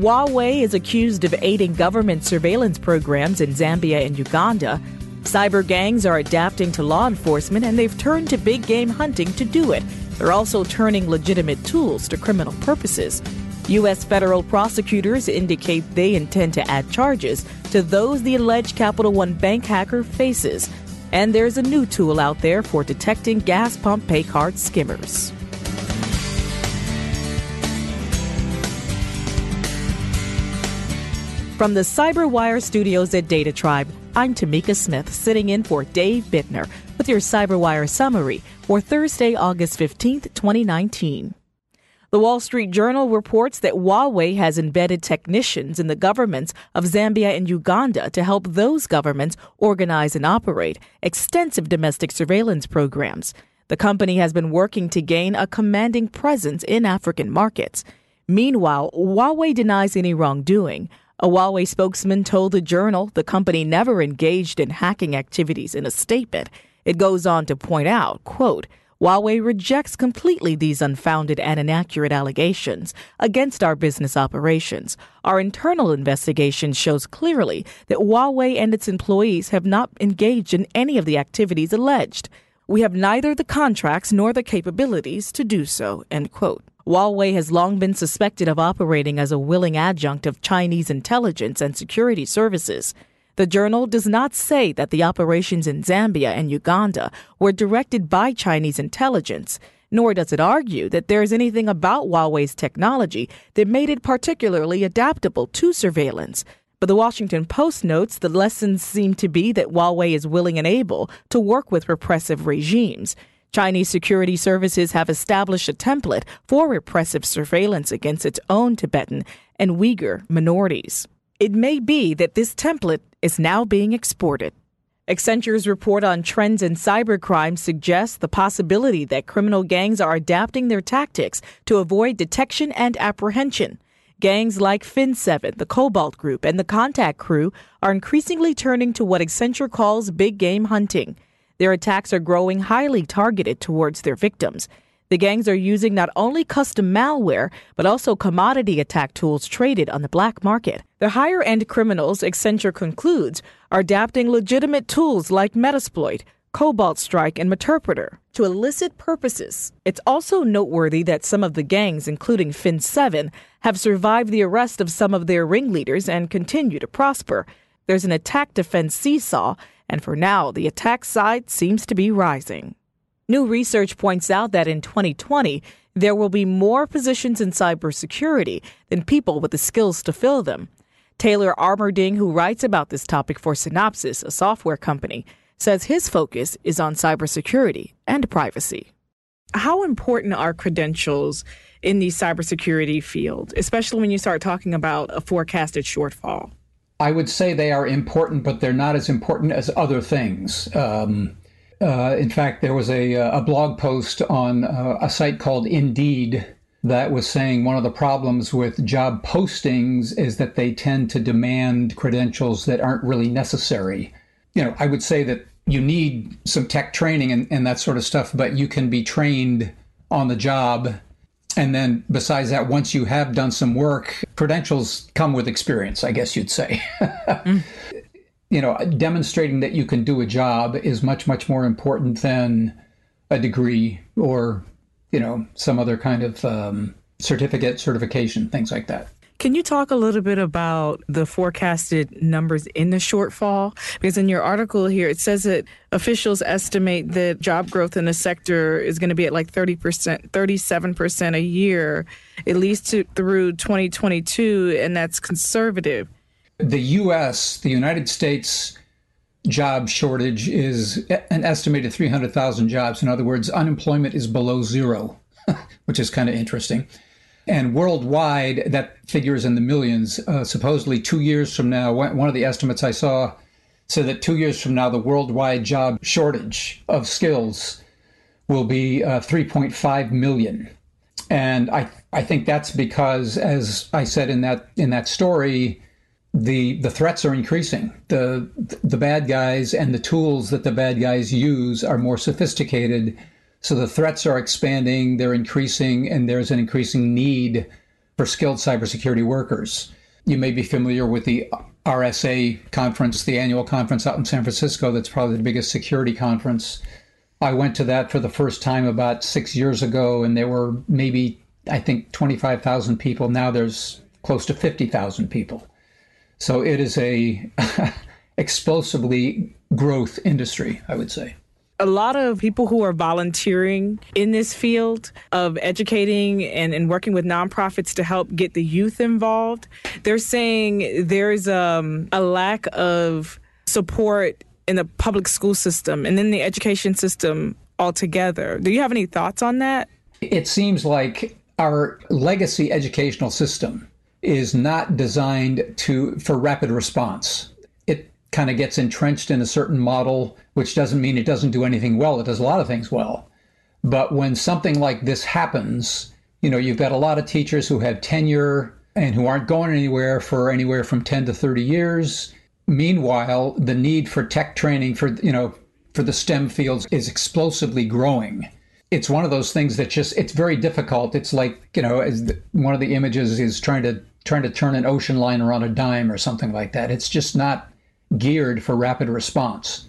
Huawei is accused of aiding government surveillance programs in Zambia and Uganda. Cyber gangs are adapting to law enforcement and they've turned to big game hunting to do it. They're also turning legitimate tools to criminal purposes. U.S. federal prosecutors indicate they intend to add charges to those the alleged Capital One bank hacker faces. And there's a new tool out there for detecting gas pump pay card skimmers. From the CyberWire studios at Data Tribe, I'm Tamika Smith, sitting in for Dave Bittner with your CyberWire summary for Thursday, August 15th, 2019. The Wall Street Journal reports that Huawei has embedded technicians in the governments of Zambia and Uganda to help those governments organize and operate extensive domestic surveillance programs. The company has been working to gain a commanding presence in African markets. Meanwhile, Huawei denies any wrongdoing. A Huawei spokesman told the journal the company never engaged in hacking activities in a statement. It goes on to point out, quote, Huawei rejects completely these unfounded and inaccurate allegations against our business operations. Our internal investigation shows clearly that Huawei and its employees have not engaged in any of the activities alleged. We have neither the contracts nor the capabilities to do so, end quote. Huawei has long been suspected of operating as a willing adjunct of Chinese intelligence and security services. The journal does not say that the operations in Zambia and Uganda were directed by Chinese intelligence, nor does it argue that there is anything about Huawei's technology that made it particularly adaptable to surveillance. But the Washington Post notes the lessons seem to be that Huawei is willing and able to work with repressive regimes. Chinese security services have established a template for repressive surveillance against its own Tibetan and Uyghur minorities. It may be that this template is now being exported. Accenture's report on trends in cybercrime suggests the possibility that criminal gangs are adapting their tactics to avoid detection and apprehension. Gangs like Fin7, the Cobalt Group, and the Contact Crew are increasingly turning to what Accenture calls big game hunting. Their attacks are growing highly targeted towards their victims. The gangs are using not only custom malware, but also commodity attack tools traded on the black market. The higher end criminals, Accenture concludes, are adapting legitimate tools like Metasploit, Cobalt Strike, and Meterpreter to illicit purposes. It's also noteworthy that some of the gangs, including Fin7, have survived the arrest of some of their ringleaders and continue to prosper. There's an attack defense seesaw and for now, the attack side seems to be rising. New research points out that in 2020, there will be more positions in cybersecurity than people with the skills to fill them. Taylor Armerding, who writes about this topic for Synopsys, a software company, says his focus is on cybersecurity and privacy. How important are credentials in the cybersecurity field, especially when you start talking about a forecasted shortfall? I would say they are important, but they're not as important as other things. Um, uh, in fact, there was a, a blog post on uh, a site called Indeed that was saying one of the problems with job postings is that they tend to demand credentials that aren't really necessary. You know, I would say that you need some tech training and, and that sort of stuff, but you can be trained on the job. And then besides that, once you have done some work, credentials come with experience, I guess you'd say. mm. You know, demonstrating that you can do a job is much, much more important than a degree or, you know, some other kind of um, certificate, certification, things like that. Can you talk a little bit about the forecasted numbers in the shortfall? Because in your article here, it says that officials estimate that job growth in the sector is going to be at like 30%, 37% a year, at least to, through 2022, and that's conservative. The U.S., the United States job shortage is an estimated 300,000 jobs. In other words, unemployment is below zero, which is kind of interesting. And worldwide, that figure is in the millions. Uh, supposedly, two years from now, one of the estimates I saw said that two years from now, the worldwide job shortage of skills will be uh, 3.5 million. And I, I think that's because, as I said in that in that story, the the threats are increasing. The the bad guys and the tools that the bad guys use are more sophisticated so the threats are expanding, they're increasing, and there's an increasing need for skilled cybersecurity workers. You may be familiar with the RSA conference, the annual conference out in San Francisco, that's probably the biggest security conference. I went to that for the first time about six years ago, and there were maybe, I think, 25,000 people. Now there's close to 50,000 people. So it is a explosively growth industry, I would say a lot of people who are volunteering in this field of educating and, and working with nonprofits to help get the youth involved, they're saying there's um, a lack of support in the public school system and in the education system altogether. Do you have any thoughts on that? It seems like our legacy educational system is not designed to for rapid response. Kind of gets entrenched in a certain model which doesn't mean it doesn't do anything well. It does a lot of things well. But when something like this happens, you know, you've got a lot of teachers who have tenure and who aren't going anywhere for anywhere from 10 to 30 years. Meanwhile, the need for tech training for, you know, for the STEM fields is explosively growing. It's one of those things that just it's very difficult. It's like, you know, as the, one of the images is trying to trying to turn an ocean liner on a dime or something like that. It's just not geared for rapid response.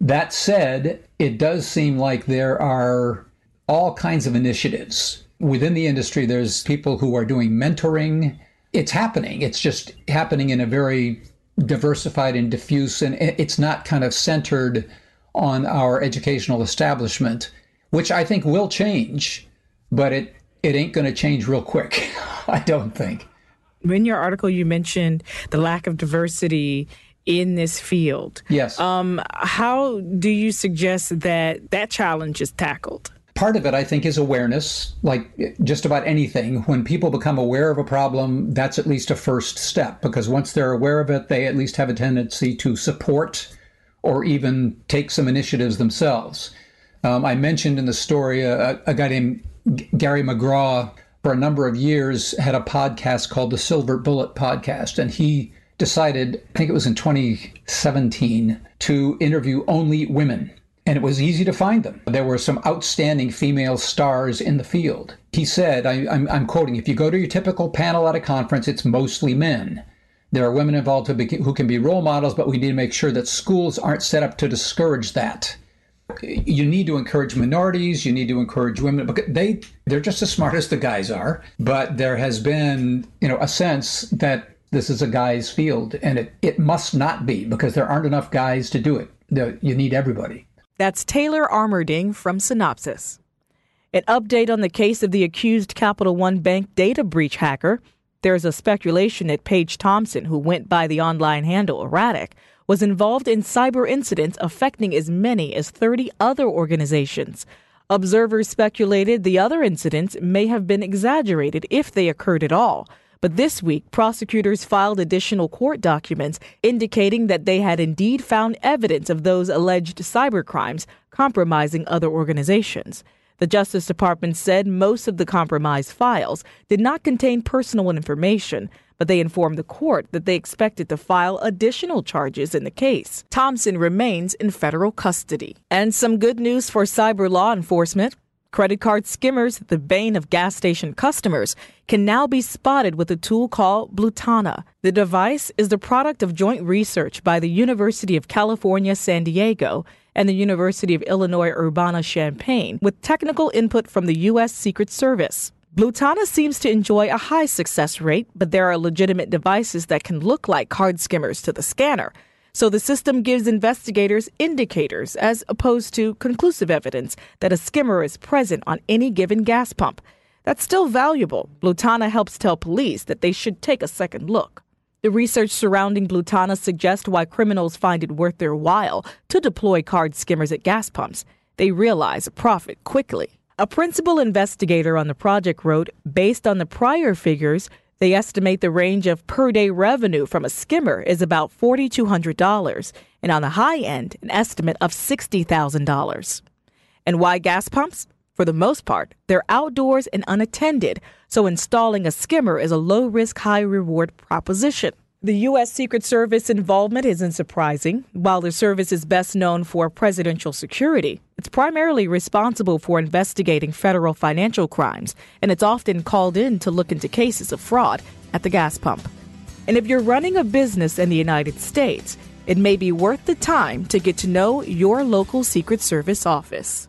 That said, it does seem like there are all kinds of initiatives within the industry. There's people who are doing mentoring. It's happening. It's just happening in a very diversified and diffuse, and it's not kind of centered on our educational establishment, which I think will change, but it, it ain't going to change real quick. I don't think. In your article, you mentioned the lack of diversity in this field. Yes. Um, how do you suggest that that challenge is tackled? Part of it, I think, is awareness. Like just about anything, when people become aware of a problem, that's at least a first step because once they're aware of it, they at least have a tendency to support or even take some initiatives themselves. Um, I mentioned in the story a, a guy named Gary McGraw for a number of years had a podcast called the Silver Bullet Podcast, and he decided, I think it was in 2017, to interview only women. And it was easy to find them. There were some outstanding female stars in the field. He said, I, am quoting, if you go to your typical panel at a conference, it's mostly men. There are women involved who can be role models, but we need to make sure that schools aren't set up to discourage that you need to encourage minorities you need to encourage women because they they're just as smart as the guys are but there has been you know a sense that this is a guy's field, and it, it must not be because there aren't enough guys to do it. You need everybody. That's Taylor Armerding from Synopsys. An update on the case of the accused Capital One Bank data breach hacker. There's a speculation that Paige Thompson, who went by the online handle Erratic, was involved in cyber incidents affecting as many as 30 other organizations. Observers speculated the other incidents may have been exaggerated if they occurred at all. But this week, prosecutors filed additional court documents indicating that they had indeed found evidence of those alleged cybercrimes compromising other organizations. The Justice Department said most of the compromised files did not contain personal information, but they informed the court that they expected to file additional charges in the case. Thompson remains in federal custody. And some good news for cyber law enforcement. Credit card skimmers, the bane of gas station customers, can now be spotted with a tool called Bluetana. The device is the product of joint research by the University of California, San Diego and the University of Illinois Urbana Champaign with technical input from the U.S. Secret Service. Bluetana seems to enjoy a high success rate, but there are legitimate devices that can look like card skimmers to the scanner. So the system gives investigators indicators as opposed to conclusive evidence that a skimmer is present on any given gas pump. That's still valuable. Bluetana helps tell police that they should take a second look. The research surrounding Bluetana suggests why criminals find it worth their while to deploy card skimmers at gas pumps. They realize a profit quickly. A principal investigator on the project wrote, based on the prior figures, they estimate the range of per day revenue from a skimmer is about $4,200, and on the high end, an estimate of $60,000. And why gas pumps? For the most part, they're outdoors and unattended, so installing a skimmer is a low risk, high reward proposition. The U.S. Secret Service involvement isn't surprising. While the service is best known for presidential security, it's primarily responsible for investigating federal financial crimes, and it's often called in to look into cases of fraud at the gas pump. And if you're running a business in the United States, it may be worth the time to get to know your local Secret Service office.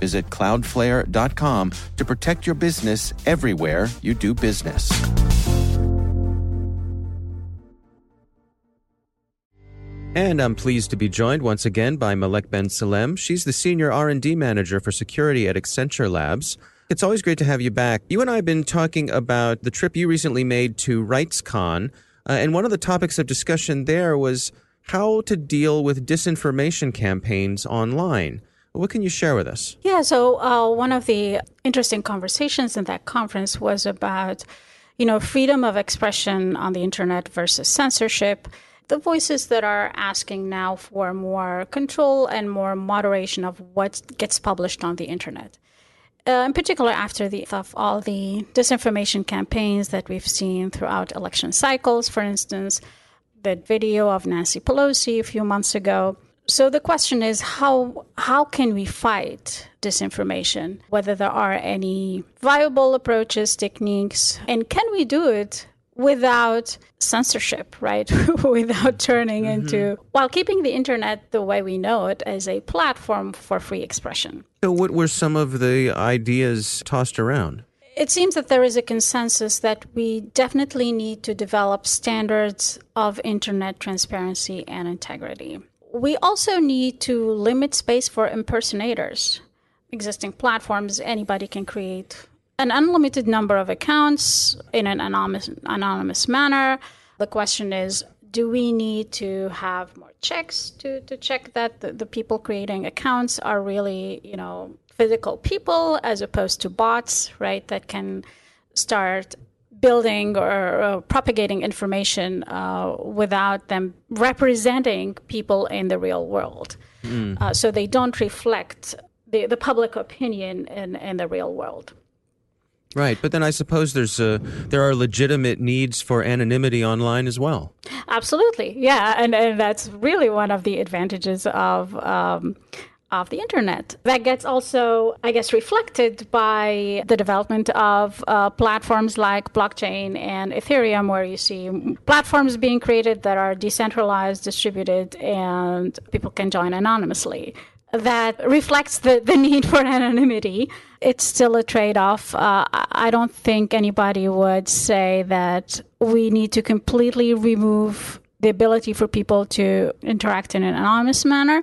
Visit cloudflare.com to protect your business everywhere you do business. And I'm pleased to be joined once again by Malek Ben Salem. She's the senior R&D manager for security at Accenture Labs. It's always great to have you back. You and I have been talking about the trip you recently made to RightsCon, uh, and one of the topics of discussion there was how to deal with disinformation campaigns online. What can you share with us? Yeah, so uh, one of the interesting conversations in that conference was about, you know, freedom of expression on the internet versus censorship the voices that are asking now for more control and more moderation of what gets published on the internet. Uh, in particular, after the of all the disinformation campaigns that we've seen throughout election cycles, for instance, that video of Nancy Pelosi a few months ago. So the question is how how can we fight disinformation? Whether there are any viable approaches, techniques, and can we do it without censorship, right? without turning mm-hmm. into, while keeping the internet the way we know it as a platform for free expression. So, what were some of the ideas tossed around? It seems that there is a consensus that we definitely need to develop standards of internet transparency and integrity. We also need to limit space for impersonators. Existing platforms, anybody can create an unlimited number of accounts in an anonymous, anonymous manner. The question is do we need to have more checks to, to check that the, the people creating accounts are really, you know, physical people as opposed to bots, right, that can start building or uh, propagating information uh, without them representing people in the real world. Mm. Uh, so they don't reflect the, the public opinion in, in the real world. Right, but then I suppose there's a, there are legitimate needs for anonymity online as well. Absolutely, yeah, and, and that's really one of the advantages of um, of the internet. That gets also, I guess, reflected by the development of uh, platforms like blockchain and Ethereum, where you see platforms being created that are decentralized, distributed, and people can join anonymously that reflects the, the need for anonymity. It's still a trade off. Uh, I don't think anybody would say that we need to completely remove the ability for people to interact in an anonymous manner,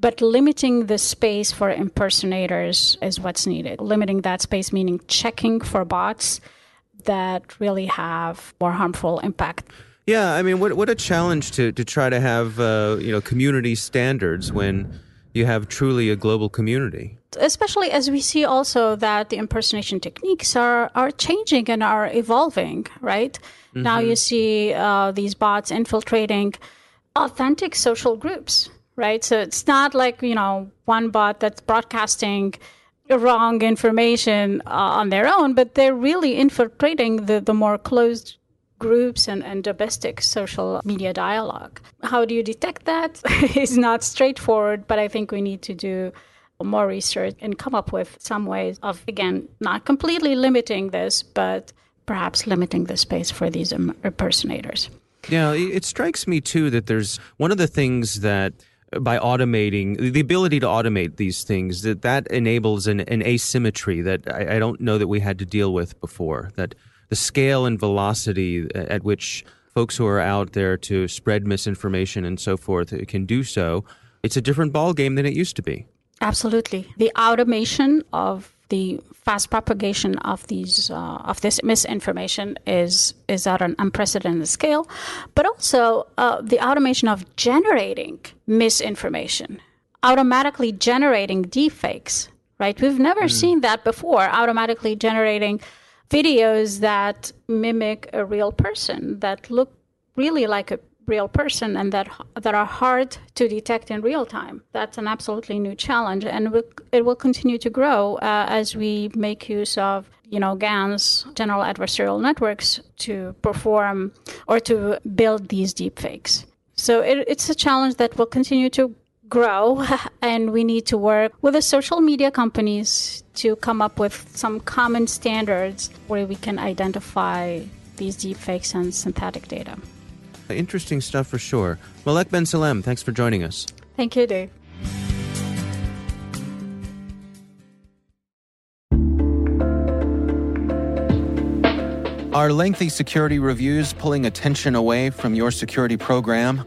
but limiting the space for impersonators is what's needed. Limiting that space, meaning checking for bots that really have more harmful impact. Yeah, I mean, what what a challenge to to try to have uh, you know community standards when you have truly a global community. Especially as we see also that the impersonation techniques are, are changing and are evolving, right? Mm-hmm. Now you see uh, these bots infiltrating authentic social groups, right? So it's not like, you know, one bot that's broadcasting wrong information uh, on their own, but they're really infiltrating the, the more closed groups and, and domestic social media dialogue. How do you detect that? it's not straightforward, but I think we need to do more research and come up with some ways of, again, not completely limiting this, but perhaps limiting the space for these impersonators. Yeah, it strikes me too that there's one of the things that uh, by automating the ability to automate these things that that enables an, an asymmetry that I, I, don't know that we had to deal with before that the scale and velocity at which folks who are out there to spread misinformation and so forth can do so, it's a different ballgame than it used to be. Absolutely. The automation of the fast propagation of these uh, of this misinformation is is at an unprecedented scale, but also uh, the automation of generating misinformation, automatically generating deepfakes. Right? We've never mm. seen that before. Automatically generating videos that mimic a real person that look really like a real person and that that are hard to detect in real time. That's an absolutely new challenge, and it will continue to grow uh, as we make use of you know GANs, general adversarial networks, to perform or to build these deepfakes. So it, it's a challenge that will continue to grow and we need to work with the social media companies to come up with some common standards where we can identify these deepfakes and synthetic data. Interesting stuff for sure. Malek Ben Salem, thanks for joining us. Thank you, Dave. Are lengthy security reviews pulling attention away from your security program?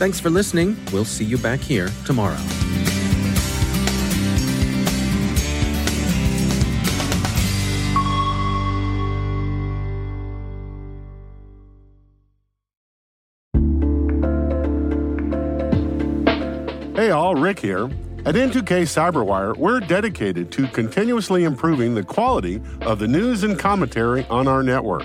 Thanks for listening. We'll see you back here tomorrow. Hey all, Rick here. At N2K Cyberwire, we're dedicated to continuously improving the quality of the news and commentary on our network.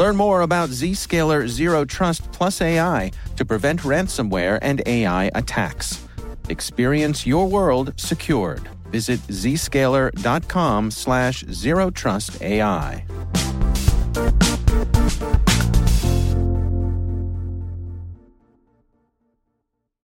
Learn more about Zscaler Zero Trust Plus AI to prevent ransomware and AI attacks. Experience your world secured. Visit zscaler.com slash zero trust AI.